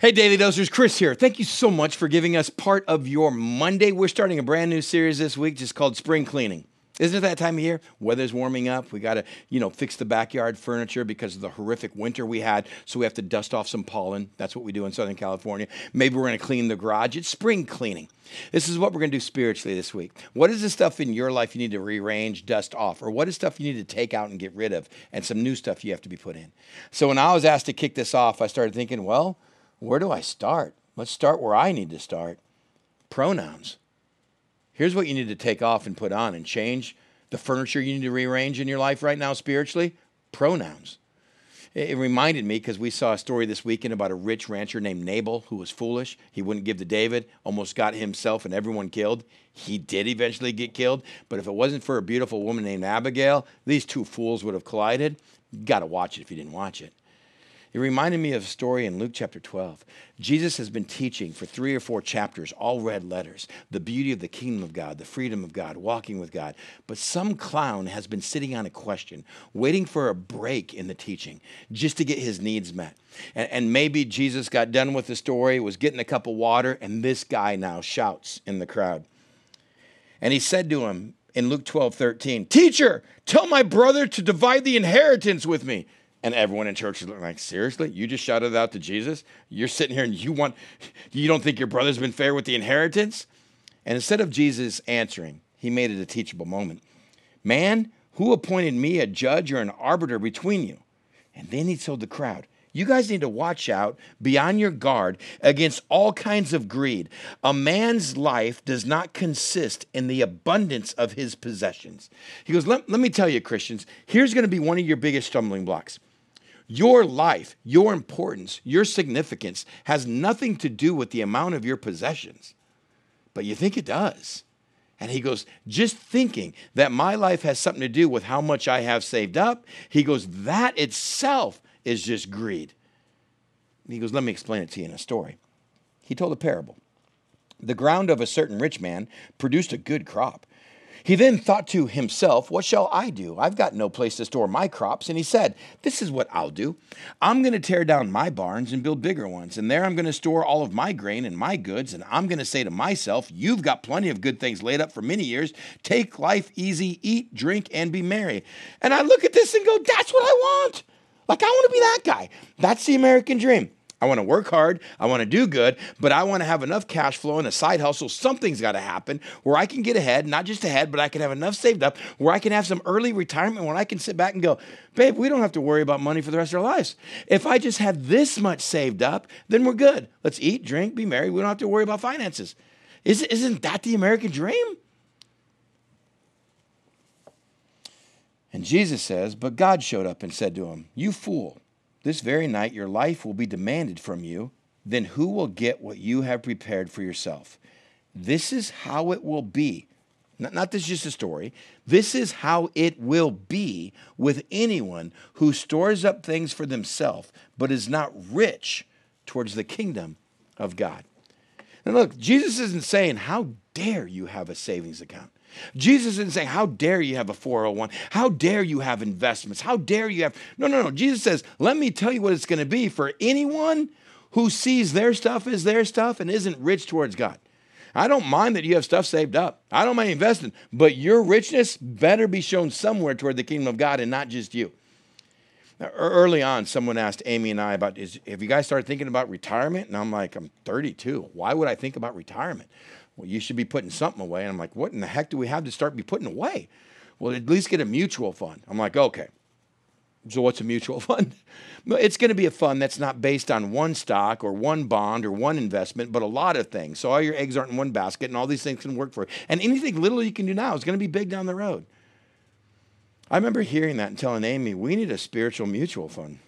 Hey, Daily Dosers, Chris here. Thank you so much for giving us part of your Monday. We're starting a brand new series this week just called Spring Cleaning. Isn't it that time of year? Weather's warming up. We got to, you know, fix the backyard furniture because of the horrific winter we had. So we have to dust off some pollen. That's what we do in Southern California. Maybe we're going to clean the garage. It's spring cleaning. This is what we're going to do spiritually this week. What is the stuff in your life you need to rearrange, dust off? Or what is stuff you need to take out and get rid of? And some new stuff you have to be put in. So when I was asked to kick this off, I started thinking, well, where do I start? Let's start where I need to start pronouns. Here's what you need to take off and put on and change the furniture you need to rearrange in your life right now spiritually pronouns. It reminded me because we saw a story this weekend about a rich rancher named Nabal who was foolish. He wouldn't give to David, almost got himself and everyone killed. He did eventually get killed, but if it wasn't for a beautiful woman named Abigail, these two fools would have collided. You got to watch it if you didn't watch it. It reminded me of a story in Luke chapter 12. Jesus has been teaching for three or four chapters, all red letters, the beauty of the kingdom of God, the freedom of God, walking with God. But some clown has been sitting on a question, waiting for a break in the teaching just to get his needs met. And, and maybe Jesus got done with the story, was getting a cup of water, and this guy now shouts in the crowd. And he said to him in Luke 12, 13, Teacher, tell my brother to divide the inheritance with me. And everyone in church is like, seriously? You just shouted out to Jesus? You're sitting here and you want, you don't think your brother's been fair with the inheritance? And instead of Jesus answering, he made it a teachable moment. Man, who appointed me a judge or an arbiter between you? And then he told the crowd, you guys need to watch out, be on your guard against all kinds of greed. A man's life does not consist in the abundance of his possessions. He goes, Let, let me tell you, Christians, here's going to be one of your biggest stumbling blocks. Your life, your importance, your significance has nothing to do with the amount of your possessions, but you think it does. And he goes, just thinking that my life has something to do with how much I have saved up, he goes, that itself is just greed. he goes, let me explain it to you in a story. He told a parable. The ground of a certain rich man produced a good crop. He then thought to himself, What shall I do? I've got no place to store my crops. And he said, This is what I'll do. I'm going to tear down my barns and build bigger ones. And there I'm going to store all of my grain and my goods. And I'm going to say to myself, You've got plenty of good things laid up for many years. Take life easy, eat, drink, and be merry. And I look at this and go, That's what I want. Like, I want to be that guy. That's the American dream. I want to work hard. I want to do good, but I want to have enough cash flow and a side hustle. Something's got to happen where I can get ahead, not just ahead, but I can have enough saved up where I can have some early retirement where I can sit back and go, babe, we don't have to worry about money for the rest of our lives. If I just have this much saved up, then we're good. Let's eat, drink, be merry. We don't have to worry about finances. Isn't that the American dream? And Jesus says, But God showed up and said to him, You fool. This very night your life will be demanded from you. Then who will get what you have prepared for yourself? This is how it will be. Not, not this is just a story. This is how it will be with anyone who stores up things for themselves, but is not rich towards the kingdom of God. And look, Jesus isn't saying, How dare you have a savings account? Jesus isn't saying, How dare you have a 401? How dare you have investments? How dare you have. No, no, no. Jesus says, Let me tell you what it's going to be for anyone who sees their stuff as their stuff and isn't rich towards God. I don't mind that you have stuff saved up. I don't mind investing, but your richness better be shown somewhere toward the kingdom of God and not just you. Now, early on, someone asked Amy and I about, is, have you guys started thinking about retirement? And I'm like, I'm 32. Why would I think about retirement? Well, you should be putting something away. And I'm like, what in the heck do we have to start be putting away? Well, at least get a mutual fund. I'm like, okay. So what's a mutual fund? It's going to be a fund that's not based on one stock or one bond or one investment, but a lot of things. So all your eggs aren't in one basket, and all these things can work for you. And anything little you can do now is going to be big down the road. I remember hearing that and telling Amy, we need a spiritual mutual fund.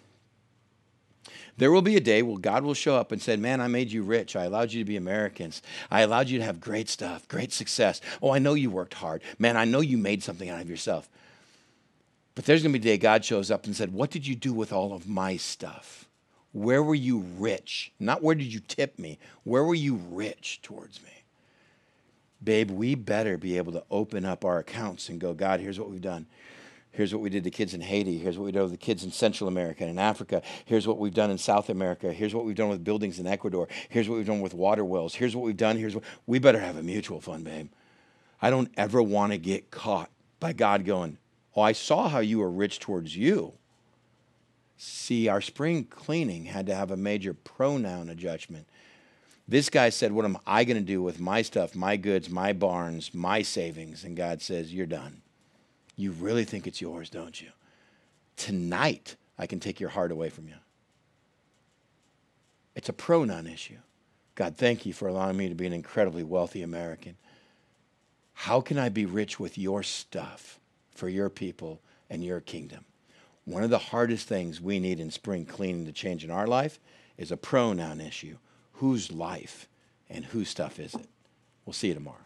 There will be a day where God will show up and say, Man, I made you rich. I allowed you to be Americans. I allowed you to have great stuff, great success. Oh, I know you worked hard. Man, I know you made something out of yourself. But there's going to be a day God shows up and said, What did you do with all of my stuff? Where were you rich? Not where did you tip me? Where were you rich towards me? Babe, we better be able to open up our accounts and go, God, here's what we've done. Here's what we did to kids in Haiti. Here's what we did with the kids in Central America and in Africa. Here's what we've done in South America. Here's what we've done with buildings in Ecuador. Here's what we've done with water wells. Here's what we've done. Here's what we better have a mutual fund, babe. I don't ever want to get caught by God going, Oh, I saw how you were rich towards you. See, our spring cleaning had to have a major pronoun adjustment. This guy said, What am I going to do with my stuff, my goods, my barns, my savings? And God says, You're done. You really think it's yours, don't you? Tonight, I can take your heart away from you. It's a pronoun issue. God, thank you for allowing me to be an incredibly wealthy American. How can I be rich with your stuff for your people and your kingdom? One of the hardest things we need in spring cleaning to change in our life is a pronoun issue. Whose life and whose stuff is it? We'll see you tomorrow.